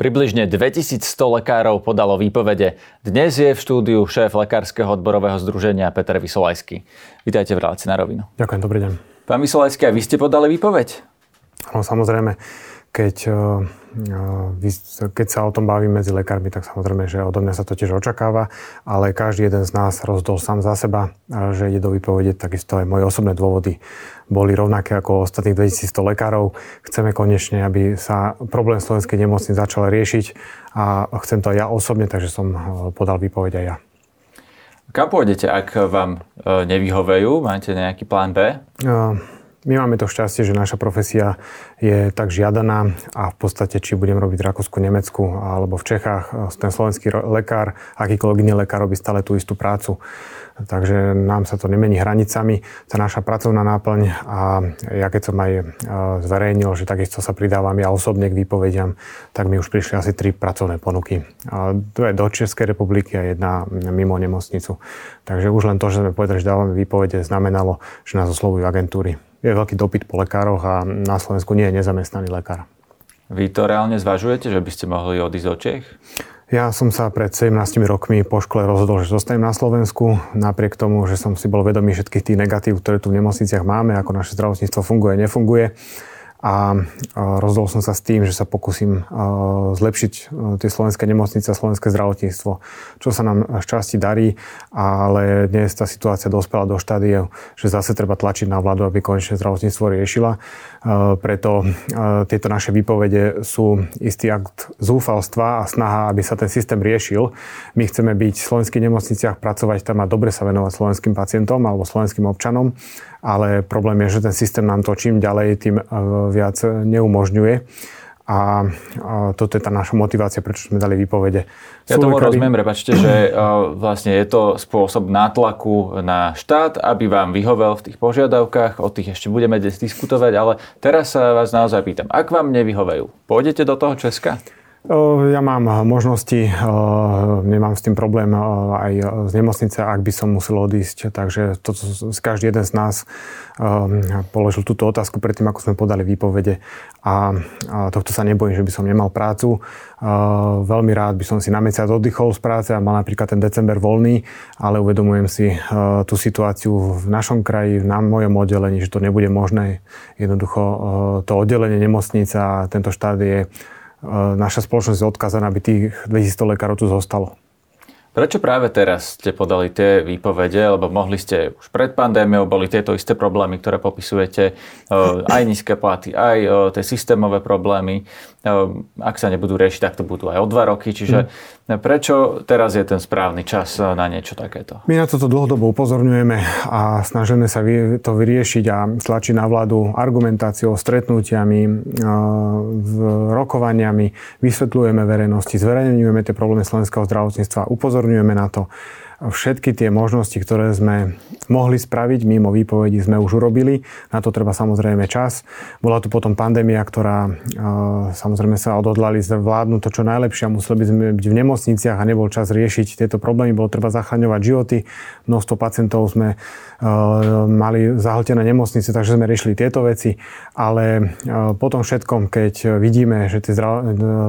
Približne 2100 lekárov podalo výpovede. Dnes je v štúdiu šéf Lekárskeho odborového združenia Peter Vysolajský. Vítajte v relácii na rovinu. Ďakujem, dobrý deň. Pán Vysolajský, a vy ste podali výpoveď? No, samozrejme, keď, eh, eh, keď sa o tom baví medzi lekármi, tak samozrejme, že odo mňa sa to tiež očakáva, ale každý jeden z nás rozdol sám za seba, že ide do výpovede, takisto aj moje osobné dôvody boli rovnaké ako ostatných 2100 lekárov. Chceme konečne, aby sa problém slovenskej nemocnice začal riešiť a chcem to aj ja osobne, takže som eh, podal výpoveď aj ja. Kam pôjdete, ak vám eh, nevyhovejú? Máte nejaký plán B? Uh, my máme to šťastie, že naša profesia je tak žiadaná a v podstate, či budem robiť v Rakúsku, Nemecku alebo v Čechách, ten slovenský lekár, akýkoľvek iný lekár robí stále tú istú prácu. Takže nám sa to nemení hranicami, tá naša pracovná náplň a ja keď som aj zverejnil, že takisto sa pridávam ja osobne k výpovediam, tak mi už prišli asi tri pracovné ponuky. Dve do Českej republiky a jedna mimo nemocnicu. Takže už len to, že sme povedali, že dávame výpovede, znamenalo, že nás oslovujú agentúry je veľký dopyt po lekároch a na Slovensku nie je nezamestnaný lekár. Vy to reálne zvažujete, že by ste mohli odísť od Čech? Ja som sa pred 17 rokmi po škole rozhodol, že zostanem na Slovensku, napriek tomu, že som si bol vedomý všetkých tých negatív, ktoré tu v nemocniciach máme, ako naše zdravotníctvo funguje, nefunguje a rozhodol som sa s tým, že sa pokúsim zlepšiť tie slovenské nemocnice a slovenské zdravotníctvo, čo sa nám v časti darí, ale dnes tá situácia dospela do štádia, že zase treba tlačiť na vládu, aby konečne zdravotníctvo riešila. Preto tieto naše výpovede sú istý akt zúfalstva a snaha, aby sa ten systém riešil. My chceme byť v slovenských nemocniciach, pracovať tam a dobre sa venovať slovenským pacientom alebo slovenským občanom ale problém je, že ten systém nám to čím ďalej, tým e, viac neumožňuje. A, toto je tá naša motivácia, prečo sme dali výpovede. Ja tomu lekári... rozumiem, prepačte, že uh, vlastne je to spôsob nátlaku na štát, aby vám vyhovel v tých požiadavkách, o tých ešte budeme dnes diskutovať, ale teraz sa vás naozaj pýtam, ak vám nevyhovejú, pôjdete do toho Česka? Ja mám možnosti, nemám s tým problém aj z nemocnice, ak by som musel odísť. Takže to, každý jeden z nás položil túto otázku predtým, ako sme podali výpovede a tohto sa nebojím, že by som nemal prácu. Veľmi rád by som si na mesiac oddychol z práce a mal napríklad ten december voľný, ale uvedomujem si tú situáciu v našom kraji, na mojom oddelení, že to nebude možné. Jednoducho to oddelenie nemocnica tento štát je naša spoločnosť je odkazaná, aby tých 2100 lekárov tu zostalo. Prečo práve teraz ste podali tie výpovede, lebo mohli ste už pred pandémiou, boli tieto isté problémy, ktoré popisujete, aj nízke platy, aj tie systémové problémy. Ak sa nebudú riešiť, tak to budú aj o dva roky. Čiže hmm. prečo teraz je ten správny čas na niečo takéto? My na toto dlhodobo upozorňujeme a snažíme sa to vyriešiť a tlačiť na vládu argumentáciou, stretnutiami, rokovaniami, vysvetľujeme verejnosti, zverejňujeme tie problémy slovenského zdravotníctva, upozorňujeme na to všetky tie možnosti, ktoré sme mohli spraviť mimo výpovedí, sme už urobili. Na to treba samozrejme čas. Bola tu potom pandémia, ktorá samozrejme sa odhodlali zvládnuť to čo najlepšie museli by sme byť v nemocniciach a nebol čas riešiť tieto problémy. Bolo treba zachraňovať životy. Množstvo pacientov sme mali zahltené nemocnice, takže sme riešili tieto veci. Ale potom všetkom, keď vidíme, že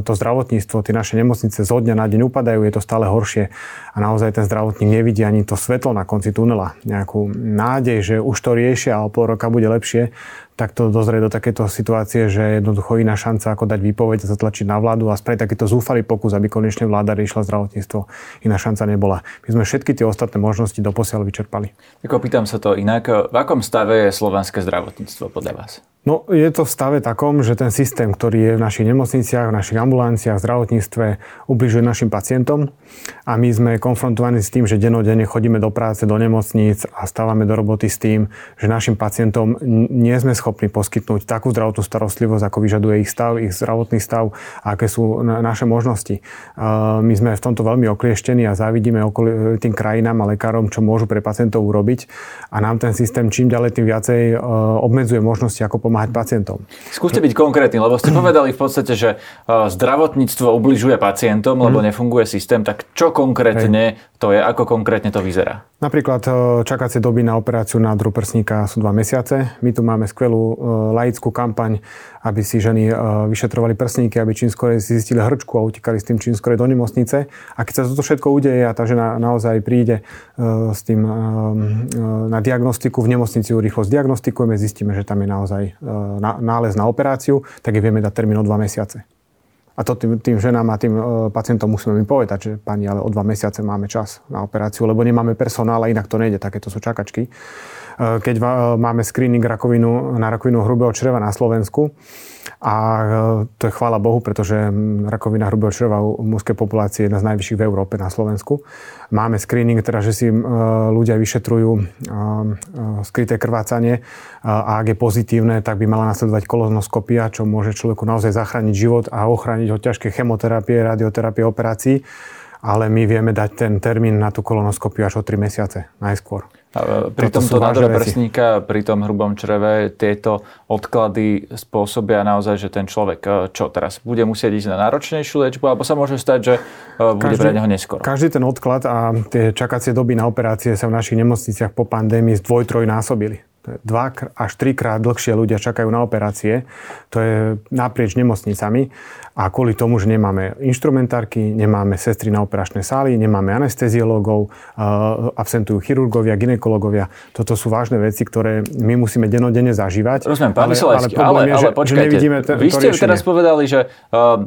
to zdravotníctvo, tie naše nemocnice zo dňa na deň upadajú, je to stále horšie a naozaj ten zdravotník nevidí ani to svetlo na konci tunela, nejakú nádej, že už to riešia a o pol roka bude lepšie, tak to dozrie do takéto situácie, že jednoducho iná šanca, ako dať výpoveď a zatlačiť na vládu a spraviť takýto zúfalý pokus, aby konečne vláda riešila zdravotníctvo. Iná šanca nebola. My sme všetky tie ostatné možnosti doposiaľ vyčerpali. Tak opýtam sa to inak. V akom stave je slovenské zdravotníctvo podľa vás? No, je to v stave takom, že ten systém, ktorý je v našich nemocniciach, v našich ambulanciách, v zdravotníctve, ubližuje našim pacientom a my sme konfrontovaní s tým, že denodene chodíme do práce, do nemocníc a stávame do roboty s tým, že našim pacientom nie sme schopní poskytnúť takú zdravotnú starostlivosť, ako vyžaduje ich stav, ich zdravotný stav a aké sú naše možnosti. My sme v tomto veľmi oklieštení a závidíme tým krajinám a lekárom, čo môžu pre pacientov urobiť a nám ten systém čím ďalej tým viacej obmedzuje možnosti, ako pomáhať pacientom. Skúste byť konkrétni, lebo ste povedali v podstate, že e, zdravotníctvo ubližuje pacientom, lebo mm. nefunguje systém. Tak čo konkrétne to je, ako konkrétne to vyzerá? Napríklad e, čakacie doby na operáciu na druprsníka sú dva mesiace. My tu máme skvelú celú laickú kampaň, aby si ženy vyšetrovali prsníky, aby čím skôr si zistili hrčku a utekali s tým čím skôr do nemocnice. A keď sa toto všetko udeje a tá žena naozaj príde s tým na diagnostiku, v nemocnici ju rýchlo zdiagnostikujeme, zistíme, že tam je naozaj nález na operáciu, tak je vieme dať termín o dva mesiace. A to tým, tým ženám a tým pacientom musíme mi povedať, že pani, ale o dva mesiace máme čas na operáciu, lebo nemáme personál a inak to nejde, takéto sú čakačky. Keď máme screening rakovinu, na rakovinu hrubého čreva na Slovensku, a e, to je chvála Bohu, pretože rakovina hrubého čreva u mužskej populácie je jedna z najvyšších v Európe na Slovensku. Máme screening, teda, že si e, ľudia vyšetrujú e, skryté krvácanie a ak je pozitívne, tak by mala nasledovať kolonoskopia, čo môže človeku naozaj zachrániť život a ochrániť od ťažké chemoterapie, radioterapie, operácií. Ale my vieme dať ten termín na tú kolonoskopiu až o 3 mesiace najskôr. A pri tomto nádore prsníka, pri tom hrubom čreve, tieto odklady spôsobia naozaj, že ten človek e, čo teraz bude musieť ísť na náročnejšiu liečbu, alebo sa môže stať, že e, bude každý, pre neho neskoro. Každý ten odklad a tie čakacie doby na operácie sa v našich nemocniciach po pandémii zdvoj, trojnásobili dva až trikrát dlhšie ľudia čakajú na operácie. To je naprieč nemocnicami a kvôli tomu, že nemáme inštrumentárky, nemáme sestry na operačné sály, nemáme anesteziológov, absentujú chirurgovia, ginekologovia. Toto sú vážne veci, ktoré my musíme denodene zažívať. Rozumiem, pán ale, ale, ale, je, ale počkajte, že nevidíme te, vy ste riešenie. teraz povedali, že uh,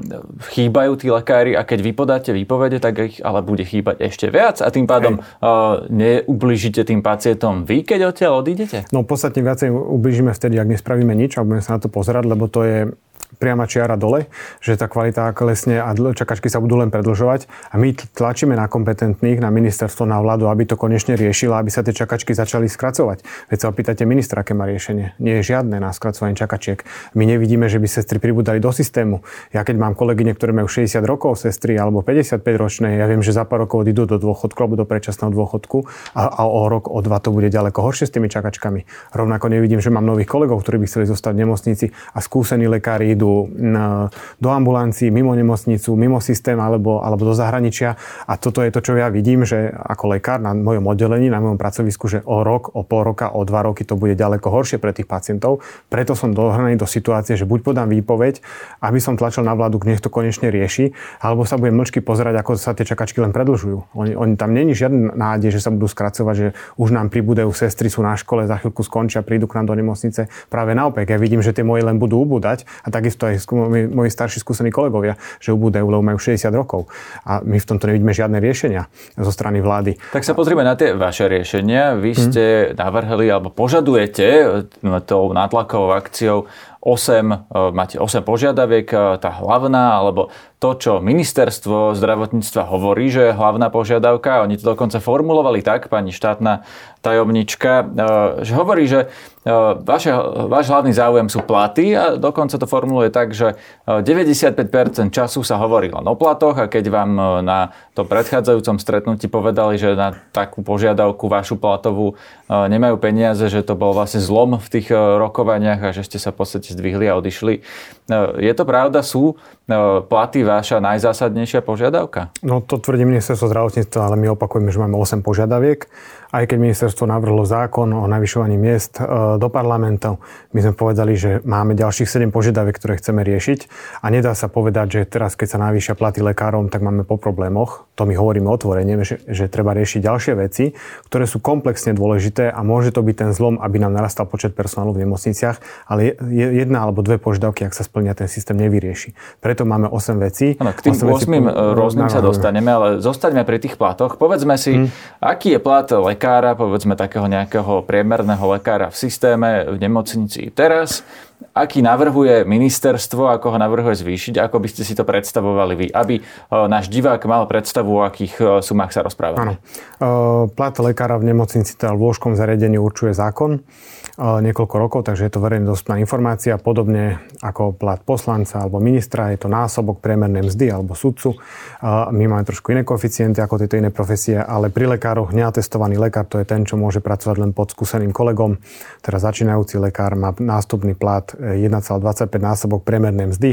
chýbajú tí lekári a keď vy podáte výpovede, tak ich ale bude chýbať ešte viac a tým pádom uh, neublížite tým pacientom vy, keď odtiaľ odídete? No podstatne viacej ublížime vtedy, ak nespravíme nič a budeme sa na to pozerať, lebo to je priama čiara dole, že tá kvalita klesne a čakačky sa budú len predlžovať. A my tlačíme na kompetentných, na ministerstvo, na vládu, aby to konečne riešila, aby sa tie čakačky začali skracovať. Veď sa opýtate ministra, aké má riešenie. Nie je žiadne na skracovanie čakačiek. My nevidíme, že by sestry pribudali do systému. Ja keď mám kolegyne, ktoré majú 60 rokov, sestry alebo 55 ročné, ja viem, že za pár rokov idú do dôchodku alebo do predčasného dôchodku a, a o rok, o dva to bude ďaleko horšie s tými čakačkami. Rovnako nevidím, že mám nových kolegov, ktorí by chceli zostať v nemocnici a skúsení lekári idú idú do ambulancií, mimo nemocnicu, mimo systém alebo, alebo do zahraničia. A toto je to, čo ja vidím, že ako lekár na mojom oddelení, na mojom pracovisku, že o rok, o pol roka, o dva roky to bude ďaleko horšie pre tých pacientov. Preto som dohraný do situácie, že buď podám výpoveď, aby som tlačil na vládu, nech to konečne rieši, alebo sa budem mlčky pozerať, ako sa tie čakačky len predlžujú. Oni, oni tam není žiadna nádej, že sa budú skracovať, že už nám pribúdajú sestry, sú na škole, za chvíľku skončia, prídu k nám do nemocnice. Práve naopak, ja vidím, že tie moje len budú ubúdať a takisto takisto aj moji, moji starší skúsení kolegovia, že ubúdajú, lebo majú 60 rokov. A my v tomto nevidíme žiadne riešenia zo strany vlády. Tak sa pozrieme na tie vaše riešenia. Vy mhm. ste hmm. navrhli alebo požadujete tou nátlakovou akciou 8, e, máte 8 požiadaviek, e, tá hlavná, alebo to, čo ministerstvo zdravotníctva hovorí, že je hlavná požiadavka, oni to dokonca formulovali tak, pani štátna tajomnička, e, že hovorí, že vaše, váš hlavný záujem sú platy a dokonca to formuluje tak, že 95% času sa hovorí len o platoch a keď vám na tom predchádzajúcom stretnutí povedali, že na takú požiadavku vašu platovú nemajú peniaze, že to bol vlastne zlom v tých rokovaniach a že ste sa v podstate zdvihli a odišli. Je to pravda? Sú platy vaša najzásadnejšia požiadavka? No to tvrdí ministerstvo zdravotníctva, ale my opakujeme, že máme 8 požiadaviek aj keď ministerstvo navrhlo zákon o navyšovaní miest e, do parlamentov, my sme povedali, že máme ďalších 7 požiadaviek, ktoré chceme riešiť a nedá sa povedať, že teraz, keď sa navýšia platy lekárom, tak máme po problémoch. To my hovoríme otvorene, že, že treba riešiť ďalšie veci, ktoré sú komplexne dôležité a môže to byť ten zlom, aby nám narastal počet personálu v nemocniciach, ale jedna alebo dve požiadavky, ak sa splnia, ten systém nevyrieši. Preto máme 8 vecí. Ano, k tým 8, 8 rôznym sa dostaneme, ale zostaňme pri tých platoch. Povedzme si, hmm. aký je plat lekára lekára, povedzme takého nejakého priemerného lekára v systéme, v nemocnici teraz, aký navrhuje ministerstvo, ako ho navrhuje zvýšiť, ako by ste si to predstavovali vy, aby e, náš divák mal predstavu, o akých e, sumách sa rozprávame. Áno. E, plat lekára v nemocnici, teda v lôžkom zariadení určuje zákon niekoľko rokov, takže je to verejne dostupná informácia. Podobne ako plat poslanca alebo ministra, je to násobok priemernej mzdy alebo sudcu. My máme trošku iné koeficienty ako tieto iné profesie, ale pri lekároch neatestovaný lekár to je ten, čo môže pracovať len pod skúseným kolegom. Teraz začínajúci lekár má nástupný plat 1,25 násobok priemernej mzdy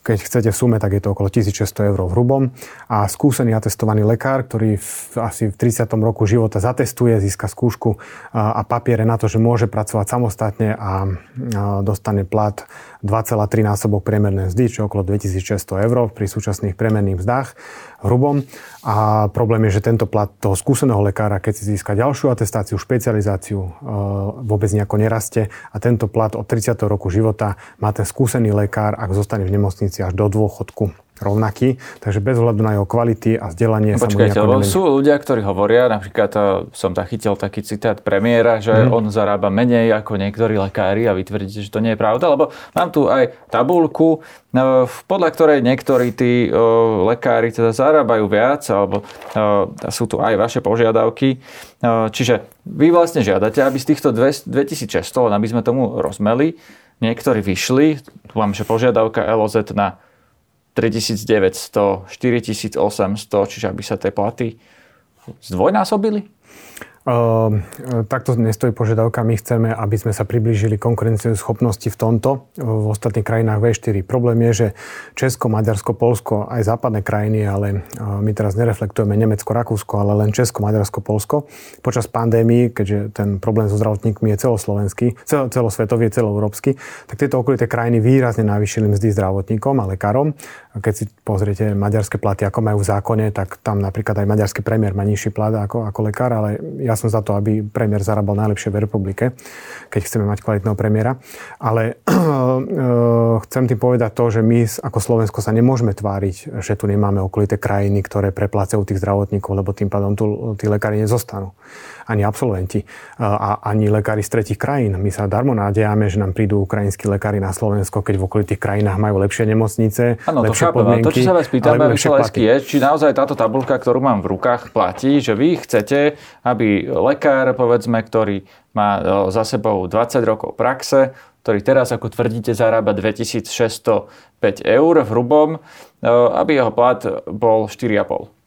keď chcete v sume, tak je to okolo 1600 eur v hrubom. A skúsený atestovaný lekár, ktorý v, asi v 30. roku života zatestuje, získa skúšku a, a papiere na to, že môže pracovať samostatne a, a dostane plat 2,3 násobok priemernej mzdy, čo okolo 2600 eur pri súčasných priemerných mzdách hrubom. A problém je, že tento plat toho skúseného lekára, keď si získa ďalšiu atestáciu, špecializáciu, e, vôbec nejako nerastie a tento plat od 30. roku života má ten skúsený lekár, ak zostane v nemocnici až do dôchodku rovnaký, takže bez ohľadu na jeho kvality a vzdelanie no, počkajte, lebo sú ľudia, ktorí hovoria, napríklad to, som tak chytil taký citát premiéra, že mm. on zarába menej ako niektorí lekári a vy tvrdíte, že to nie je pravda, lebo mám tu aj tabulku, no, podľa ktorej niektorí tí o, lekári teda zarábajú viac, alebo o, sú tu aj vaše požiadavky. O, čiže vy vlastne žiadate, aby z týchto 2600, aby sme tomu rozmeli, niektorí vyšli, tu mám, že požiadavka LOZ na 3900, 4800, čiže aby sa tie platy zdvojnásobili? Uh, takto nestojí požiadavka. My chceme, aby sme sa priblížili konkurenciu schopnosti v tomto. V ostatných krajinách V4. Problém je, že Česko, Maďarsko, Polsko, aj západné krajiny, ale my teraz nereflektujeme Nemecko, Rakúsko, ale len Česko, Maďarsko, Polsko. Počas pandémii, keďže ten problém so zdravotníkmi je celoslovenský, cel, celosvetový, celoeurópsky, tak tieto okolité krajiny výrazne navýšili mzdy zdravotníkom a lekárom. Keď si pozriete maďarské platy, ako majú v zákone, tak tam napríklad aj maďarský premiér má nižší plat ako, ako lekár, ale ja som za to, aby premiér zarábal najlepšie v republike, keď chceme mať kvalitného premiéra. Ale eh, chcem tým povedať to, že my ako Slovensko sa nemôžeme tváriť, že tu nemáme okolité krajiny, ktoré preplácajú tých zdravotníkov, lebo tým pádom tu tí lekári nezostanú ani absolventi a ani lekári z tretich krajín. My sa darmo nádejame, že nám prídu ukrajinskí lekári na Slovensko, keď v okolitých krajinách majú lepšie nemocnice, Áno, lepšie to podmienky. To, čo sa vás pýtam, je, či naozaj táto tabulka, ktorú mám v rukách, platí, že vy chcete, aby lekár, povedzme, ktorý má za sebou 20 rokov praxe, ktorý teraz, ako tvrdíte, zarába 2605 eur v hrubom, aby jeho plat bol 4,5.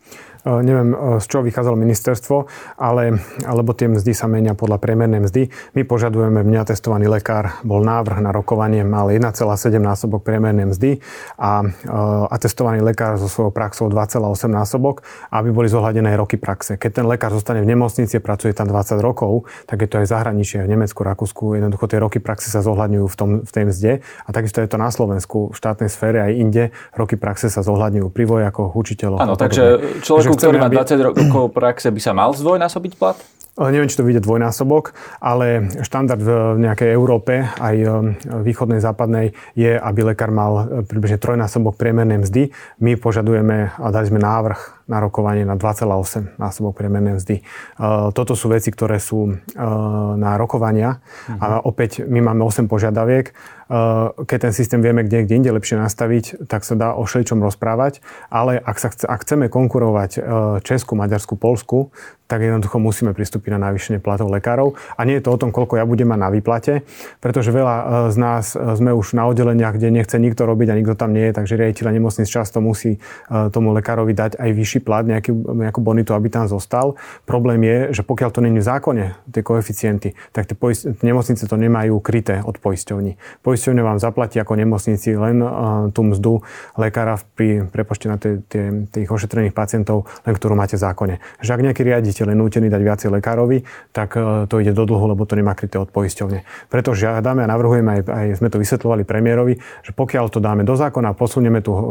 Eh, neviem, eh, z čoho vychádzalo ministerstvo, ale, alebo tie mzdy sa menia podľa priemernej mzdy. My požadujeme, mňa testovaný lekár, bol návrh na rokovanie, mal 1,7 násobok priemernej mzdy a eh, atestovaný lekár so svojou praxou 2,8 násobok, aby boli zohľadené roky praxe. Keď ten lekár zostane v nemocnici, pracuje tam 20 rokov, tak je to aj zahraničie, v Nemecku, Rakúsku, jednoducho tie roky praxe sa zohľadňujú v, tom, v tej mzde a takisto je to na Slovensku, v štátnej sfére aj inde, roky praxe sa zohľadňujú pri vojakoch, učiteľoch. Áno, takže ktorý má 20 rokov praxe, by sa mal zdvojnásobiť plat? Neviem, či to vyjde dvojnásobok, ale štandard v nejakej Európe, aj e, východnej, západnej, je, aby lekár mal e, približne trojnásobok priemernej mzdy. My požadujeme a dali sme návrh na rokovanie na 2,8 násobok priemernej mzdy. E, toto sú veci, ktoré sú na rokovania a opäť my máme 8 požiadaviek. Keď ten systém vieme kde, kde inde lepšie nastaviť, tak sa dá o všeličom rozprávať, ale ak, sa chce, ak chceme konkurovať Česku, Maďarsku, Polsku, tak jednoducho musíme pristúpiť na navýšenie platov lekárov. A nie je to o tom, koľko ja budem mať na výplate, pretože veľa e, z nás e, sme už na oddeleniach, kde nechce nikto robiť a nikto tam nie je, takže riaditeľ nemocnic často musí e, tomu lekárovi dať aj vyšší plat, nejaký, nejakú bonitu, aby tam zostal. Problém je, že pokiaľ to není v zákone, tie koeficienty, tak tie poist- nemocnice to nemajú kryté od poisťovní. Poisťovňa vám zaplatí ako nemocnici len tú mzdu lekára pri prepočte na tie, tie, tých ošetrených pacientov, len ktorú máte v zákone. Že ak nejaký riaditeľ ste len nútení dať viacej lekárovi, tak e, to ide do dlhu, lebo to nemá kryté od poisťovne. Preto žiadame a navrhujeme, aj, aj sme to vysvetľovali premiérovi, že pokiaľ to dáme do zákona posunieme tú e,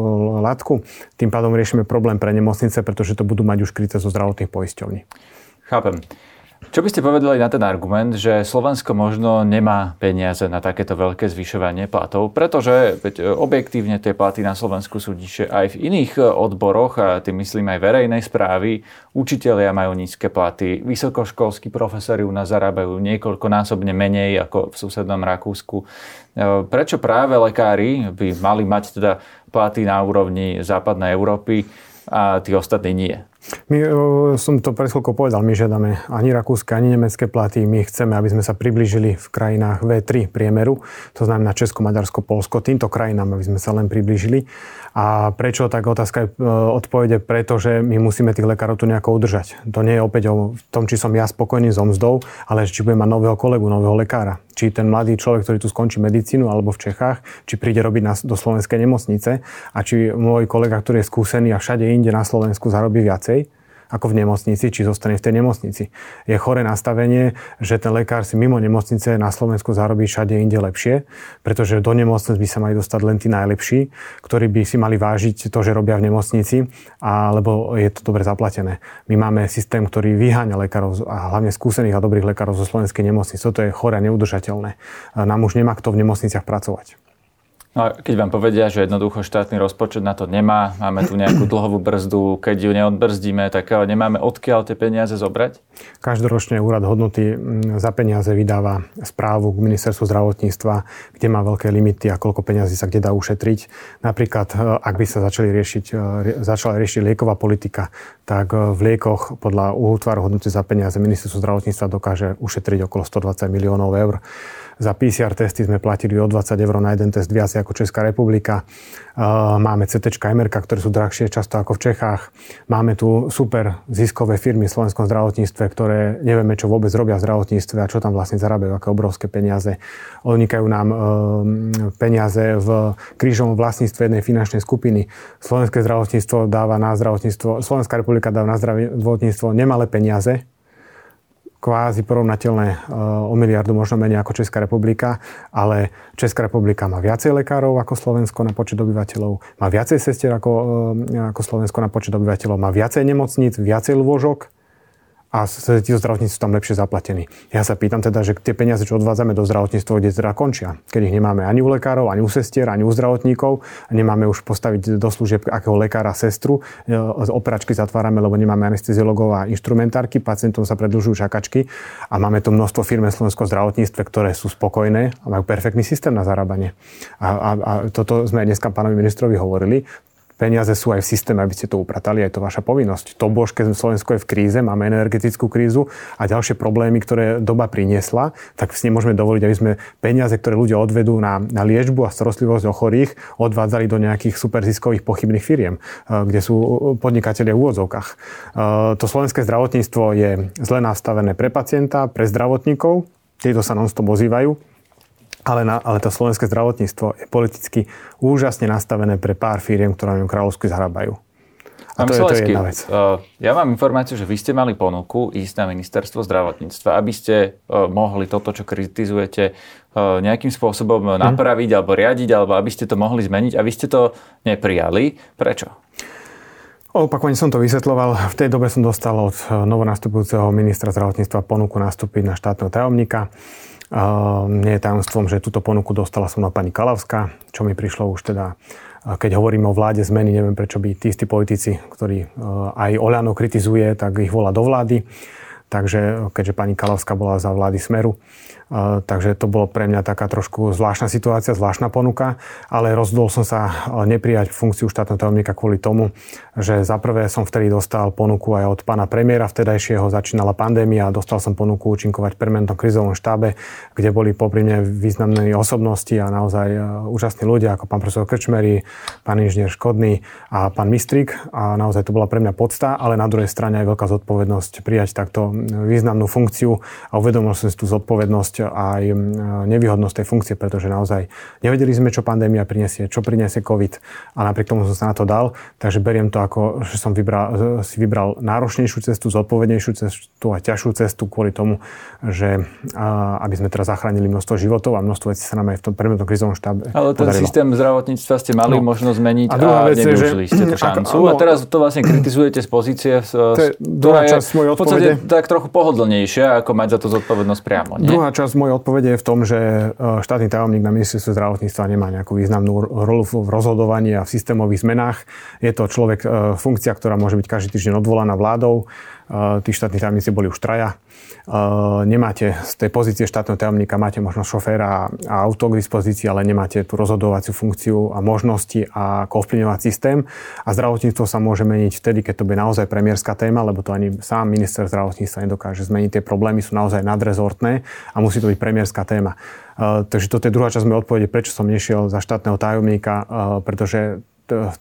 latku, tým pádom riešime problém pre nemocnice, pretože to budú mať už kryté zo zdravotných poisťovní. Chápem. Čo by ste povedali na ten argument, že Slovensko možno nemá peniaze na takéto veľké zvyšovanie platov, pretože veď, e, objektívne tie platy na Slovensku sú nižšie aj v iných e, odboroch, a tým myslím aj verejnej správy. Učitelia majú nízke platy, vysokoškolskí profesori u nás zarábajú niekoľkonásobne menej ako v susednom Rakúsku. E, prečo práve lekári by mali mať teda platy na úrovni západnej Európy a tí ostatní nie? My, som to pred chvíľkou povedal, my žiadame ani rakúske, ani nemecké platy. My chceme, aby sme sa priblížili v krajinách V3 priemeru, to znamená Česko, Maďarsko, Polsko, týmto krajinám, aby sme sa len priblížili. A prečo tak otázka je odpovede? Preto, že my musíme tých lekárov tu nejako udržať. To nie je opäť o tom, či som ja spokojný so mzdou, ale či budem mať nového kolegu, nového lekára. Či ten mladý človek, ktorý tu skončí medicínu alebo v Čechách, či príde robiť do slovenskej nemocnice a či môj kolega, ktorý je skúsený a všade inde na Slovensku zarobí viacej, ako v nemocnici, či zostane v tej nemocnici. Je chore nastavenie, že ten lekár si mimo nemocnice na Slovensku zarobí všade inde lepšie, pretože do nemocnic by sa mali dostať len tí najlepší, ktorí by si mali vážiť to, že robia v nemocnici, alebo je to dobre zaplatené. My máme systém, ktorý vyháňa lekárov a hlavne skúsených a dobrých lekárov zo slovenskej nemocnice. Toto je chore a neudržateľné. Nám už nemá kto v nemocniciach pracovať. No a keď vám povedia, že jednoducho štátny rozpočet na to nemá, máme tu nejakú dlhovú brzdu, keď ju neodbrzdíme, tak nemáme odkiaľ tie peniaze zobrať? Každoročne úrad hodnoty za peniaze vydáva správu k ministerstvu zdravotníctva, kde má veľké limity a koľko peniazy sa kde dá ušetriť. Napríklad, e, ak by sa začali riešiť, e, začala riešiť lieková politika, tak e, v liekoch podľa útvaru hodnoty za peniaze ministerstvo zdravotníctva dokáže ušetriť okolo 120 miliónov eur. Za PCR testy sme platili o 20 eur na jeden test viac ako Česká republika. Máme CT, MR, ktoré sú drahšie často ako v Čechách. Máme tu super ziskové firmy v slovenskom zdravotníctve, ktoré nevieme, čo vôbec robia v zdravotníctve a čo tam vlastne zarábajú, aké obrovské peniaze. Unikajú nám e, peniaze v krížovom vlastníctve jednej finančnej skupiny. Slovenské zdravotníctvo dáva na zdravotníctvo, Slovenská republika dáva na zdravotníctvo nemalé peniaze, kvázi porovnateľné e, o miliardu, možno menej ako Česká republika, ale Česká republika má viacej lekárov ako Slovensko na počet obyvateľov, má viacej sestier ako, e, ako Slovensko na počet obyvateľov, má viacej nemocníc, viacej lôžok, a títo zdravotníci sú tam lepšie zaplatení. Ja sa pýtam teda, že tie peniaze, čo odvádzame do zdravotníctva, kde teda končia, keď ich nemáme ani u lekárov, ani u sestier, ani u zdravotníkov, nemáme už postaviť do služieb akého lekára, sestru, e, operačky zatvárame, lebo nemáme anesteziologov a instrumentárky, pacientom sa predlžujú čakačky a máme tu množstvo firmy v slovenskom zdravotníctve, ktoré sú spokojné a majú perfektný systém na zarábanie. A, a, a toto sme dneska pánovi ministrovi hovorili peniaze sú aj v systéme, aby ste to upratali, aj to vaša povinnosť. To bož, keď Slovensko je v kríze, máme energetickú krízu a ďalšie problémy, ktoré doba priniesla, tak si nemôžeme dovoliť, aby sme peniaze, ktoré ľudia odvedú na, na liečbu a starostlivosť o chorých, odvádzali do nejakých superziskových pochybných firiem, eh, kde sú podnikatelia v úvodzovkách. Eh, to slovenské zdravotníctvo je zle nastavené pre pacienta, pre zdravotníkov, tieto sa non-stop ozývajú ale, na, ale to slovenské zdravotníctvo je politicky úžasne nastavené pre pár firiem, ktoré na ňom kráľovsky zarábajú. A to, je, to je jedna vec. Uh, ja mám informáciu, že vy ste mali ponuku ísť na ministerstvo zdravotníctva, aby ste uh, mohli toto, čo kritizujete, uh, nejakým spôsobom hmm. napraviť alebo riadiť, alebo aby ste to mohli zmeniť a vy ste to neprijali. Prečo? Opakovane som to vysvetloval. V tej dobe som dostal od novonastupujúceho ministra zdravotníctva ponuku nastúpiť na štátneho tajomníka. Nie je tajomstvom, že túto ponuku dostala som na pani Kalavská, čo mi prišlo už teda keď hovoríme o vláde zmeny, neviem prečo by tí istí politici, ktorí aj Oľano kritizuje, tak ich volá do vlády. Takže keďže pani Kalavská bola za vlády Smeru, takže to bolo pre mňa taká trošku zvláštna situácia, zvláštna ponuka, ale rozhodol som sa neprijať funkciu štátneho tajomníka kvôli tomu, že za prvé som vtedy dostal ponuku aj od pána premiéra vtedajšieho, začínala pandémia dostal som ponuku účinkovať v permanentnom krizovom štábe, kde boli popri významné osobnosti a naozaj úžasní ľudia ako pán profesor Krčmery, pán inžinier Škodný a pán Mistrik a naozaj to bola pre mňa podsta, ale na druhej strane aj veľká zodpovednosť prijať takto významnú funkciu. A uvedomil som si tú zodpovednosť aj nevýhodnosť tej funkcie, pretože naozaj nevedeli sme, čo pandémia prinesie, čo prinesie COVID a napriek tomu som sa na to dal. Takže beriem to ako, že som vybral, si vybral náročnejšiu cestu, zodpovednejšiu cestu a ťažšiu cestu kvôli tomu, že aby sme teraz zachránili množstvo životov a množstvo vecí sa nám aj v tom predmetom krizovom štábe Ale ten podarilo. systém zdravotníctva ste mali no. možnosť zmeniť a, druhá a vec nevyužili že, ste tú šancu. A, no, a teraz to vlastne kritizujete z pozície, to je ktorá je v podstate tak trochu pohodlnejšia, ako mať za to zodpovednosť priamo. Nie? Druhá časť mojej odpovede je v tom, že e, štátny tajomník na ministerstve zdravotníctva nemá nejakú významnú rolu v rozhodovaní a v systémových zmenách. Je to človek, e, funkcia, ktorá môže byť každý týždeň odvolaná vládou tí štátni tajomníci boli už traja. Nemáte z tej pozície štátneho tajomníka, máte možno šoféra a auto k dispozícii, ale nemáte tú rozhodovaciu funkciu a možnosti a ovplyvňovať systém. A zdravotníctvo sa môže meniť vtedy, keď to bude naozaj premiérska téma, lebo to ani sám minister zdravotníctva nedokáže zmeniť. Tie problémy sú naozaj nadrezortné a musí to byť premiérska téma. Takže toto je druhá časť mojej odpovede, prečo som nešiel za štátneho tajomníka, pretože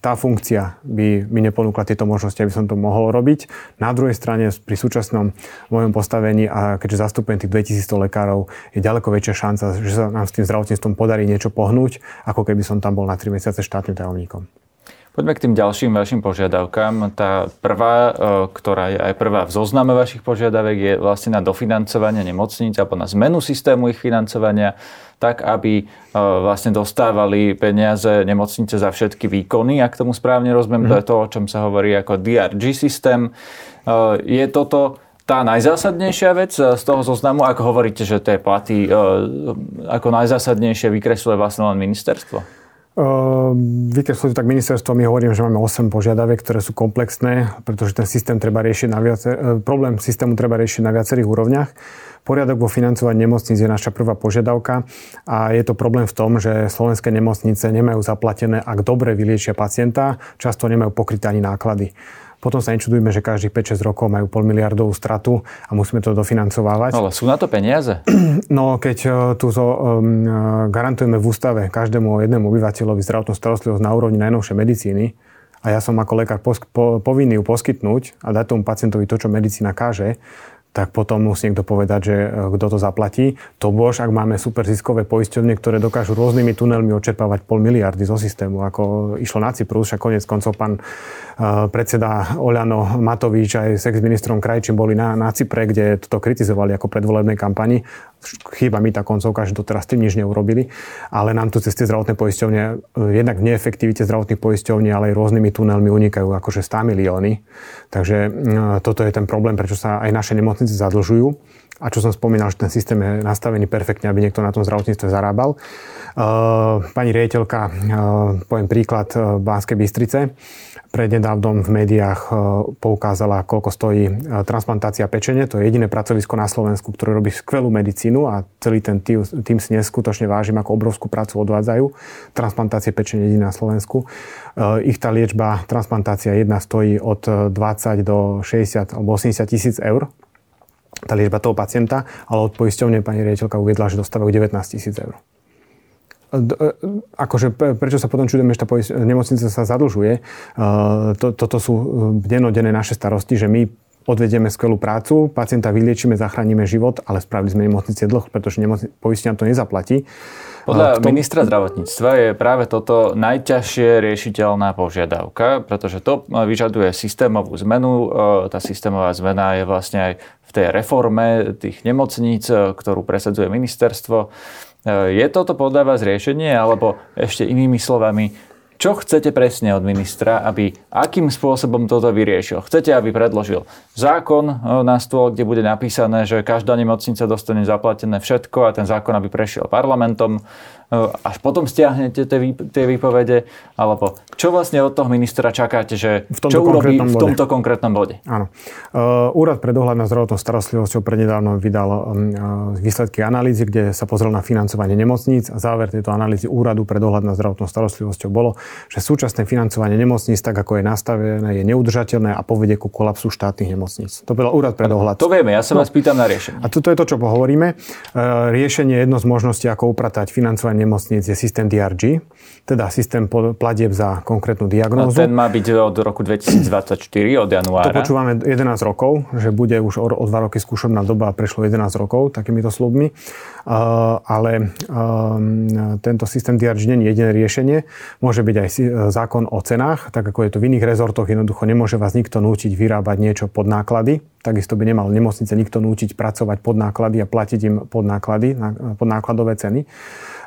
tá funkcia by mi neponúkla tieto možnosti, aby som to mohol robiť. Na druhej strane, pri súčasnom mojom postavení a keďže zastupujem tých 2100 lekárov, je ďaleko väčšia šanca, že sa nám s tým zdravotníctvom podarí niečo pohnúť, ako keby som tam bol na 3 mesiace štátnym tajomníkom. Poďme k tým ďalším vašim požiadavkám. Tá prvá, e, ktorá je aj prvá v zozname vašich požiadaviek, je vlastne na dofinancovanie nemocníc alebo na zmenu systému ich financovania, tak aby e, vlastne dostávali peniaze nemocnice za všetky výkony, ak tomu správne rozumiem. Mm. To je to, o čom sa hovorí ako DRG systém. E, je toto tá najzásadnejšia vec z toho zoznamu, ako hovoríte, že tie platy ako najzásadnejšie vykresluje vlastne len ministerstvo? Ehm, vykreslili tak ministerstvo, my hovoríme, že máme 8 požiadaviek, ktoré sú komplexné, pretože ten systém treba riešiť na viacer, problém systému treba riešiť na viacerých úrovniach. Poriadok vo financovaní nemocníc je naša prvá požiadavka a je to problém v tom, že slovenské nemocnice nemajú zaplatené, ak dobre vyliečia pacienta, často nemajú pokryté ani náklady. Potom sa nečudujeme, že každých 5-6 rokov majú pol miliardovú stratu a musíme to dofinancovávať. Ale sú na to peniaze? No, keď e, tu zo, um, garantujeme v ústave každému jednému obyvateľovi zdravotnú starostlivosť na úrovni najnovšej medicíny, a ja som ako lekár povinný ju poskytnúť a dať tomu pacientovi to, čo medicína káže, tak potom musí niekto povedať, že e, kto to zaplatí. To bož, ak máme super ziskové poisťovne, ktoré dokážu rôznymi tunelmi očerpávať pol miliardy zo systému, ako išlo na Cyprus, však konec koncov pán e, predseda Oľano Matovič aj s ex-ministrom Krajčím boli na, na Cypre, kde toto kritizovali ako predvolebnej kampani. Chýba mi tá koncovka, že doteraz tým nič neurobili, ale nám tu cez tie zdravotné poisťovne e, jednak v neefektivite zdravotných poisťovní, ale aj rôznymi tunelmi unikajú akože 100 milióny. Takže toto je ten problém, prečo sa aj naše nemocnice zadlžujú. A čo som spomínal, že ten systém je nastavený perfektne, aby niekto na tom zdravotníctve zarábal. Uh, pani riaditeľka, uh, poviem príklad uh, Banskej Bystrice, prednedávnom v médiách poukázala, koľko stojí transplantácia pečene. To je jediné pracovisko na Slovensku, ktoré robí skvelú medicínu a celý ten tým, tým si neskutočne vážim, ako obrovskú prácu odvádzajú. Transplantácie pečene jediná na Slovensku. Ich tá liečba, transplantácia jedna stojí od 20 do 60 alebo 80 tisíc eur tá liečba toho pacienta, ale od poisťovne pani riaditeľka uviedla, že dostávajú 19 tisíc eur. E, akože prečo sa potom čudujem, že tá nemocnica sa zadlžuje? E, toto sú e, denodenné naše starosti, že my odvedieme skvelú prácu, pacienta vyliečíme, zachránime život, ale spravili sme nemocnice dlh, pretože poistenia to nezaplatí. Podľa tom... ministra zdravotníctva je práve toto najťažšie riešiteľná požiadavka, pretože to vyžaduje systémovú zmenu. E, tá systémová zmena je vlastne aj v tej reforme tých nemocníc, e, ktorú presadzuje ministerstvo. E, je toto podľa vás riešenie, alebo ešte inými slovami, čo chcete presne od ministra, aby akým spôsobom toto vyriešil? Chcete, aby predložil zákon e, na stôl, kde bude napísané, že každá nemocnica dostane zaplatené všetko a ten zákon, aby prešiel parlamentom, až potom stiahnete tie výpovede, alebo čo vlastne od toho ministra čakáte, že v čo urobí v tomto konkrétnom bode? Áno. Uh, Úrad pre dohľad nad zdravotnou starostlivosťou prednedávno vydal uh, výsledky analýzy, kde sa pozrel na financovanie nemocníc a záver tejto analýzy Úradu pre dohľad nad zdravotnou starostlivosťou bolo, že súčasné financovanie nemocníc, tak ako je nastavené, je neudržateľné a povedie ku kolapsu štátnych nemocníc. To bol Úrad pre dohľad. To vieme, ja sa no. vás pýtam na riešenie. A toto je to, čo pohovoríme. Riešenie je jedno z možností, ako upratať financovanie nemocníc je systém DRG, teda systém platieb za konkrétnu diagnózu. A ten má byť od roku 2024, od januára. To počúvame 11 rokov, že bude už o, o 2 roky skúšobná doba a prešlo 11 rokov takýmito slubmi. Uh, ale uh, tento systém DRG nie je jediné riešenie. Môže byť aj zákon o cenách, tak ako je to v iných rezortoch. Jednoducho nemôže vás nikto nútiť vyrábať niečo pod náklady. Takisto by nemal nemocnice nikto nútiť pracovať pod náklady a platiť im pod náklady, pod nákladové ceny.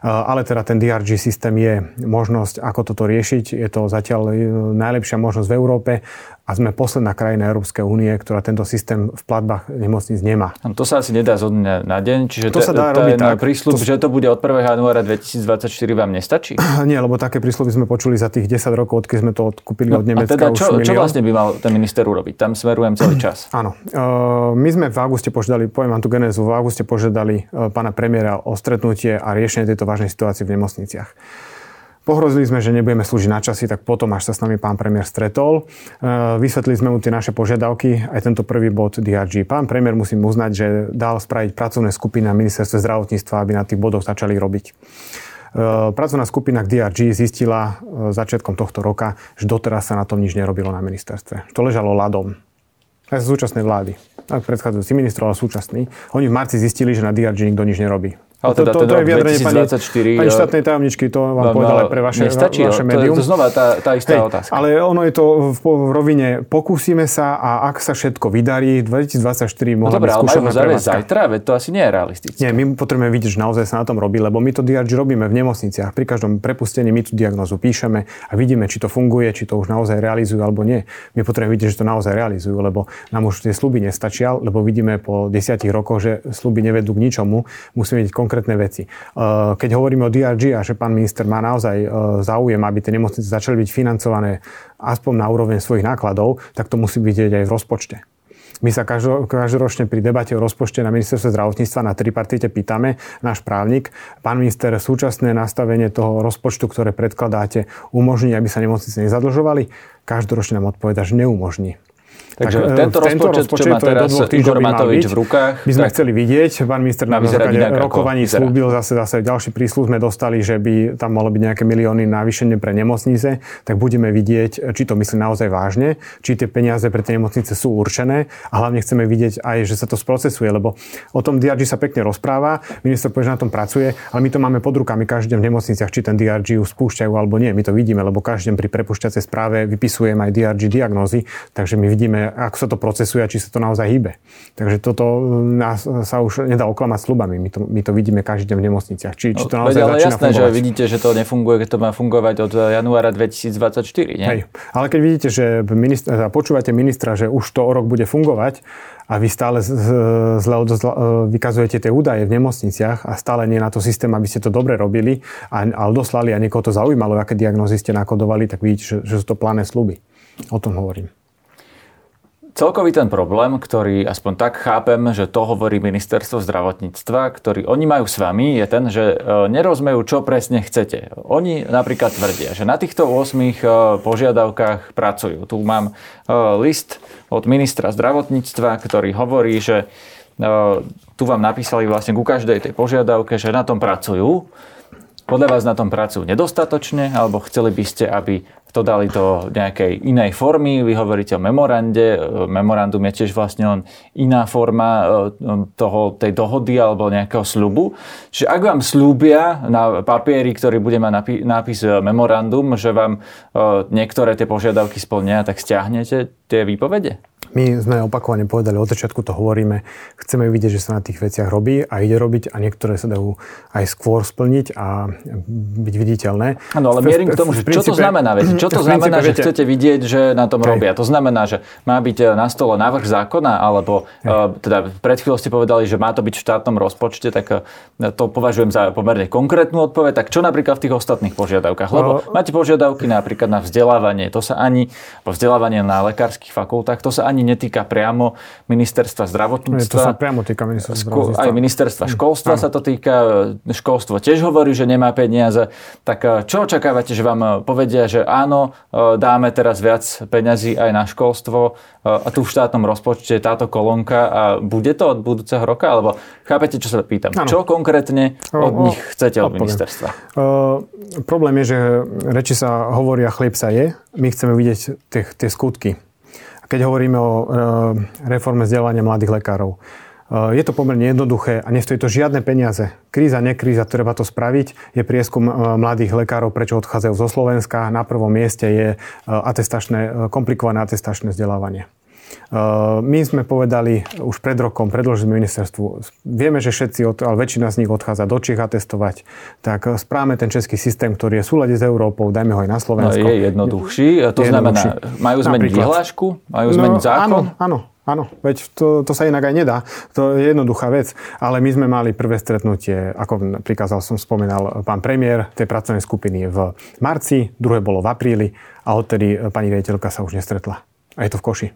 Ale teda ten DRG systém je možnosť, ako toto riešiť. Je to zatiaľ e, najlepšia možnosť v Európe. a sme posledná krajina Európskej únie, ktorá tento systém v platbách nemocníc nemá. To sa asi nedá zo dňa na deň, čiže to sa dá robiť tak. prísľub, to... že to bude od 1. januára 2024 vám nestačí? Nie, lebo také prísľuby sme počuli za tých 10 rokov, odkedy sme to odkúpili no, od Nemecka. A teda čo, čo vlastne by mal ten minister urobiť? Tam smerujem celý čas. Áno. Uh, my sme v auguste požiadali, poviem vám tú genézu, v auguste požiadali uh, pána premiéra o stretnutie a riešenie tejto vážnej situácie v nemocniciach. Pohrozili sme, že nebudeme slúžiť na časy, tak potom, až sa s nami pán premiér stretol, e, vysvetlili sme mu tie naše požiadavky, aj tento prvý bod DRG. Pán premiér musím uznať, že dal spraviť pracovné skupiny na ministerstve zdravotníctva, aby na tých bodoch začali robiť. E, pracovná skupina k DRG zistila e, začiatkom tohto roka, že doteraz sa na tom nič nerobilo na ministerstve. To ležalo ľadom. Aj z súčasnej vlády. Tak predchádzajúci ministrov, ale súčasný. Oni v marci zistili, že na DRG nikto nič nerobí. Ale teda, to, to, to je vyjadrenie pani, pani štátnej tajomničky, to vám povedal aj pre vaše, nestačí, vaše médium. To je znova tá, tá istá Hej, otázka. Ale ono je to v, v rovine, pokúsime sa a ak sa všetko vydarí, 2024 mohla no dobré, ale majú zaviesť zajtra, veď to asi nie je realistické. Nie, my potrebujeme vidieť, že naozaj sa na tom robí, lebo my to DRG robíme v nemocniciach. Pri každom prepustení my tú diagnozu píšeme a vidíme, či to funguje, či to už naozaj realizujú alebo nie. My potrebujeme vidieť, že to naozaj realizujú, lebo nám už tie sluby nestačia, lebo vidíme po desiatich rokoch, že sluby nevedú k ničomu. Musíme vidieť konkrétne veci. Eh, keď hovoríme o DRG a že pán minister má naozaj eh, záujem, aby tie nemocnice začali byť financované aspoň na úroveň svojich nákladov, tak to musí byť aj v rozpočte. My sa každoročne pri debate o rozpočte na ministerstve zdravotníctva na tripartite pýtame, náš právnik, pán minister, súčasné nastavenie toho rozpočtu, ktoré predkladáte, umožní, aby sa nemocnice nezadlžovali? Každoročne nám odpoveda, že neumožní. Takže tak, tento, tento rozpočet, rozpočet, čo má teraz Igor Matovič v rukách... My sme tak, chceli vidieť, pán minister na základe rokovaní slúbil, zase, zase ďalší prísľub. Sme dostali, že by tam malo byť nejaké milióny navýšenie pre nemocnice, tak budeme vidieť, či to myslí naozaj vážne, či tie peniaze pre tie nemocnice sú určené. A hlavne chceme vidieť aj, že sa to sprocesuje, lebo o tom DRG sa pekne rozpráva, minister povie, že na tom pracuje, ale my to máme pod rukami. Každý deň v nemocniciach, či ten DRG ju spúšťajú alebo nie. My to vidíme, lebo každý deň pri prepušťacej správe vypisujem aj DRG diagnózy, takže my vidíme ako sa to procesuje a či sa to naozaj hýbe. Takže toto nás sa už nedá oklamať slubami. My to, my to vidíme každý deň v nemocniciach. Či, či to no, naozaj ale začína jasné, fungovať. že vidíte, že to nefunguje, keď to má fungovať od januára 2024, nie? Hej. Ale keď vidíte, že ministra, počúvate ministra, že už to o rok bude fungovať a vy stále zle vykazujete tie údaje v nemocniciach a stále nie na to systém, aby ste to dobre robili a, a odoslali a niekoho to zaujímalo, aké diagnózy ste nakodovali, tak vidíte, že, že sú to plané sluby. O tom hovorím celkový ten problém, ktorý aspoň tak chápem, že to hovorí ministerstvo zdravotníctva, ktorý oni majú s vami, je ten, že e, nerozumejú, čo presne chcete. Oni napríklad tvrdia, že na týchto 8 e, požiadavkách pracujú. Tu mám e, list od ministra zdravotníctva, ktorý hovorí, že tu vám napísali vlastne ku každej tej požiadavke, že na tom pracujú. Podľa vás na tom pracujú nedostatočne, alebo chceli by ste, aby to dali do nejakej inej formy. Vy hovoríte o memorande. Memorandum je tiež vlastne len iná forma e, toho, tej dohody alebo nejakého slubu. Čiže ak vám slúbia na papieri, ktorý bude mať nápis memorandum, že vám e, niektoré tie požiadavky splnia, tak stiahnete tie výpovede? My sme opakovane povedali, od začiatku to hovoríme, chceme vidieť, že sa na tých veciach robí a ide robiť a niektoré sa dajú aj skôr splniť a byť viditeľné. Áno, ale mierim k tomu, že čo to znamená, viete? Čo to znamená, že chcete vidieť, že na tom robia? To znamená, že má byť e, na stole návrh zákona, alebo uh, teda pred chvíľou ste povedali, že má to byť v štátnom rozpočte, tak uh, to považujem za pomerne konkrétnu odpoveď. Tak čo napríklad v tých ostatných požiadavkách? Lebo uh, máte požiadavky napríklad na vzdelávanie, to sa ani, vzdelávanie na lekárskych fakultách, to sa ani netýka priamo ministerstva zdravotníctva. to sa priamo týka ministerstva zdravotníctva. Aj ministerstva školstva sa to týka. Školstvo tiež hovorí, že nemá peniaze. Tak eh, čo očakávate, že vám eh, povedia, že áno, eh, dáme teraz viac peňazí aj na školstvo a tu v štátnom rozpočte táto kolónka a bude to od budúceho roka? Alebo chápete, čo sa pýtam? Ano. Čo konkrétne od o, nich chcete od odpoviem. ministerstva? Uh, problém je, že reči sa hovoria, chlieb sa je. My chceme vidieť tie, tie skutky keď hovoríme o e, reforme vzdelávania mladých lekárov. E, je to pomerne jednoduché a nestojí to žiadne peniaze. Kríza, nekríza, treba to spraviť. Je prieskum e, mladých lekárov, prečo odchádzajú zo Slovenska. Na prvom mieste je atestačné, komplikované atestačné vzdelávanie. My sme povedali už pred rokom, predložili ministerstvu, vieme, že všetci, ale väčšina z nich odchádza do Čech a testovať, tak správame ten český systém, ktorý je v súlade s Európou, dajme ho aj na Slovensko. No, je jednoduchší, to je znamená, jednoduchší. majú zmeniť vyhlášku, majú zmeniť no, zákon? Áno, áno, Áno, veď to, to sa inak aj nedá. To je jednoduchá vec. Ale my sme mali prvé stretnutie, ako prikázal som, spomínal pán premiér tej pracovnej skupiny v marci, druhé bolo v apríli a odtedy pani riaditeľka sa už nestretla. A je to v Koši.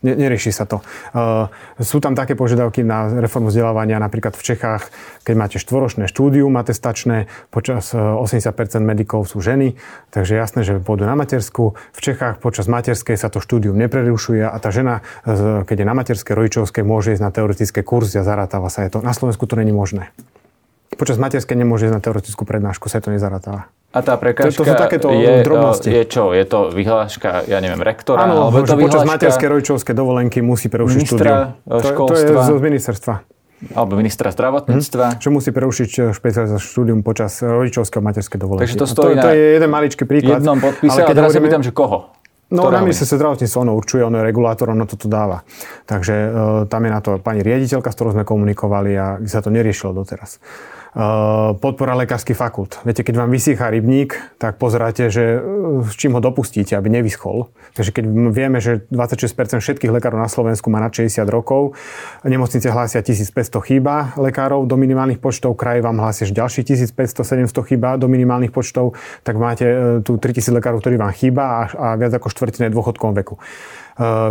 Nerieši sa to. Uh, sú tam také požiadavky na reformu vzdelávania, napríklad v Čechách, keď máte štvoročné štúdium atestačné, počas 80% e, medikov sú ženy, takže jasné, že pôjdu na matersku. V Čechách počas materskej sa to štúdium neprerušuje a tá žena, keď je na materskej rodičovskej, môže ísť na teoretické kurzy a zarátava sa je to. Na Slovensku to není možné. Počas materskej nemôže ísť na teoretickú prednášku, sa to nezarátáva. A tá prekážka to, to sú takéto je, drobnosti. je čo? Je to vyhláška, ja neviem, rektora? Áno, alebo to počas materskej rodičovskej dovolenky musí prerušiť štúdium. To, to je z ministerstva. Alebo ministra zdravotníctva. Hm, čo musí prerušiť eh, špecializáciu štúdium počas rodičovského materskej dovolenky. Takže to stojí to, to je jeden maličký príklad. jednom podpise, ale keď a teraz hovoríme, sa pýtam, že koho? No na ministerstve zdravotníctva ono určuje, ono je regulátor, ono toto dáva. Takže e, tam je na to pani riaditeľka, s ktorou sme komunikovali a sa to neriešilo doteraz. Eh, podpora lekárskych fakult. Viete, keď vám vysychá rybník, tak pozeráte, že eh, s čím ho dopustíte, aby nevyschol. Takže keď vieme, že 26% všetkých lekárov na Slovensku má na 60 rokov, nemocnice hlásia 1500 chýba lekárov do minimálnych počtov, kraj vám hlásia, že ďalších 1500-700 chýba do minimálnych počtov, tak máte eh, tu 3000 lekárov, ktorí vám chýba a, a viac ako štvrtine dôchodkom veku.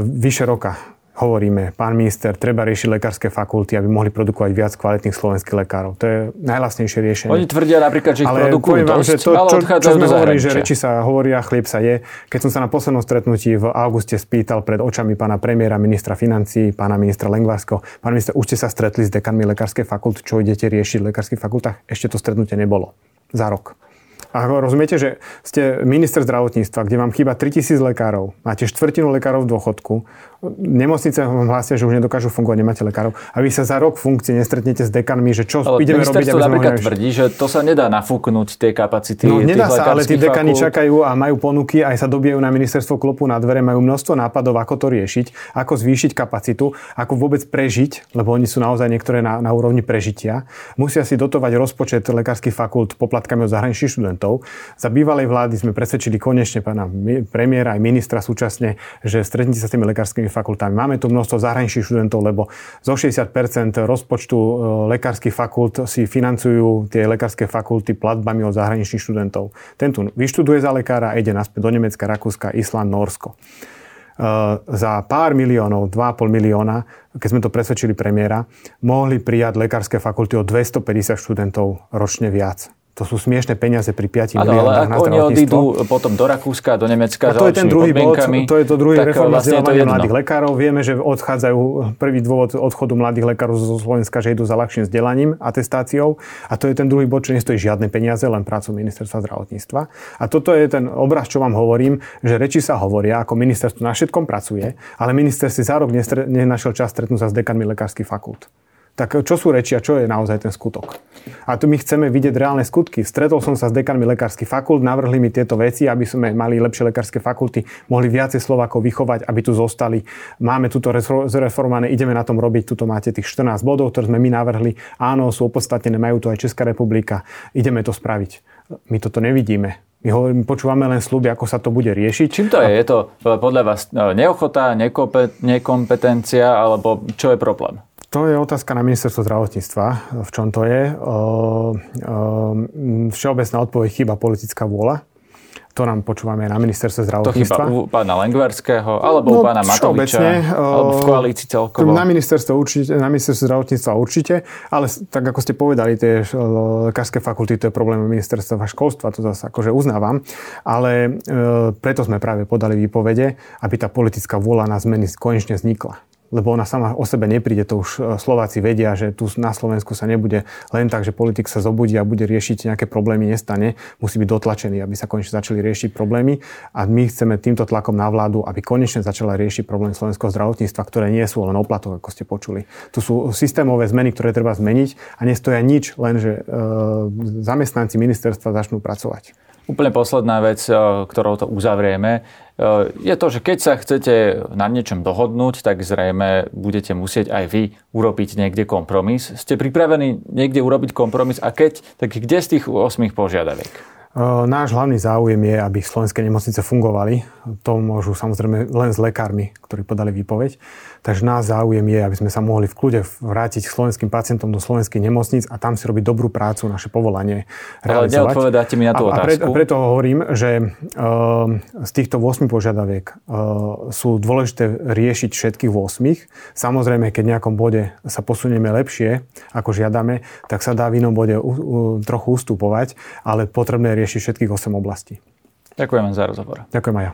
vyše roka hovoríme, pán minister, treba riešiť lekárske fakulty, aby mohli produkovať viac kvalitných slovenských lekárov. To je najlasnejšie riešenie. Oni tvrdia napríklad, že ich ale produkujú dosť, že to, ale čo, čo sme hovorili, že reči sa hovoria, chlieb sa je. Keď som sa na poslednom stretnutí v auguste spýtal pred očami pána premiéra, ministra financí, pána ministra Lengvarsko, pán minister, už ste sa stretli s dekanmi lekárskej fakulty, čo idete riešiť v lekárskych fakultách? Ešte to stretnutie nebolo. Za rok. A rozumiete, že ste minister zdravotníctva, kde vám chýba 3000 lekárov, máte štvrtinu lekárov v dôchodku, nemocnice vám hlásia, že už nedokážu fungovať, nemáte lekárov a vy sa za rok funkcie nestretnete s dekanmi, že čo ale ideme robiť, aby sme napríklad mohli... tvrdí, že to sa nedá nafúknuť tie kapacity No nedá sa, ale tí dekani fakult. čakajú a majú ponuky, aj sa dobijajú na ministerstvo klopu na dvere, majú množstvo nápadov, ako to riešiť, ako zvýšiť kapacitu, ako vôbec prežiť, lebo oni sú naozaj niektoré na, na úrovni prežitia. Musia si dotovať rozpočet lekárskych fakult poplatkami od zahraničných študentov. Za bývalej vlády sme presvedčili konečne pána premiéra aj ministra súčasne, že stretnite sa s tými lekárskymi fakultami. Máme tu množstvo zahraničných študentov, lebo zo 60% rozpočtu e, lekárskych fakult si financujú tie lekárske fakulty platbami od zahraničných študentov. Ten tu vyštuduje za lekára a ide naspäť do Nemecka, Rakúska, Island, Norsko. E, za pár miliónov, 2,5 milióna, keď sme to presvedčili premiéra, mohli prijať lekárske fakulty o 250 študentov ročne viac. To sú smiešne peniaze pri 5 ano, miliónach ale ak oni odídu potom do Rakúska, do Nemecka, to je ten druhý bod, to je to druhý reforma vlastne vzdelávania mladých lekárov. Vieme, že odchádzajú, prvý dôvod odchodu mladých lekárov zo Slovenska, že idú za ľahším vzdelaním, atestáciou. A to je ten druhý bod, čo nestojí žiadne peniaze, len prácu ministerstva zdravotníctva. A toto je ten obraz, čo vám hovorím, že reči sa hovoria, ako ministerstvo na všetkom pracuje, ale minister si za rok nenašiel čas stretnúť sa s dekanmi lekárskych fakult. Tak čo sú reči a čo je naozaj ten skutok? A tu my chceme vidieť reálne skutky. Stretol som sa s dekanmi lekárskych fakult, navrhli mi tieto veci, aby sme mali lepšie lekárske fakulty, mohli viacej Slovákov vychovať, aby tu zostali. Máme tuto zreformované, ideme na tom robiť, tuto máte tých 14 bodov, ktoré sme my navrhli. Áno, sú opodstatnené, majú to aj Česká republika. Ideme to spraviť. My toto nevidíme. My hovoríme, počúvame len sluby, ako sa to bude riešiť. Čím to je? Je to podľa vás neochota, nekompetencia, alebo čo je problém? To je otázka na ministerstvo zdravotníctva. V čom to je? Všeobecná odpoveď chýba politická vôľa. To nám počúvame na ministerstve zdravotníctva. To chýba u pána Lengvarského, alebo no, u pána Matoviča, alebo v koalícii celkovo? Na ministerstve, určite, na ministerstve zdravotníctva určite, ale tak ako ste povedali, tie lekárske fakulty, to je problém ministerstva školstva, to zase akože uznávam, ale e, preto sme práve podali výpovede, aby tá politická vôľa na zmeny konečne vznikla lebo ona sama o sebe nepríde, to už e, Slováci vedia, že tu na Slovensku sa nebude len tak, že politik sa zobudí a bude riešiť nejaké problémy, nestane. Musí byť dotlačený, aby sa konečne začali riešiť problémy. A my chceme týmto tlakom na vládu, aby konečne začala riešiť problém slovenského zdravotníctva, ktoré nie sú len oplatok, ako ste počuli. Tu sú systémové zmeny, ktoré treba zmeniť a nestoja nič, len že e, zamestnanci ministerstva začnú pracovať. Úplne posledná vec, ktorou to uzavrieme, je to, že keď sa chcete na niečom dohodnúť, tak zrejme budete musieť aj vy urobiť niekde kompromis. Ste pripravení niekde urobiť kompromis a keď, tak kde z tých 8 požiadaviek? Náš hlavný záujem je, aby slovenské nemocnice fungovali. To môžu samozrejme len s lekármi, ktorí podali výpoveď. Takže náš záujem je, aby sme sa mohli v kľude vrátiť k slovenským pacientom do slovenských nemocníc a tam si robiť dobrú prácu, naše povolanie Ale neodpovedáte mi na tú a, otázku. A, pre, preto hovorím, že uh, z týchto 8 požiadaviek uh, sú dôležité riešiť všetkých 8. Samozrejme, keď v nejakom bode sa posunieme lepšie, ako žiadame, tak sa dá v inom bode uh, uh, trochu ustupovať, ale potrebné riešiť všetkých 8 oblastí. Ďakujem za rozhovor. Ďakujem aj ja.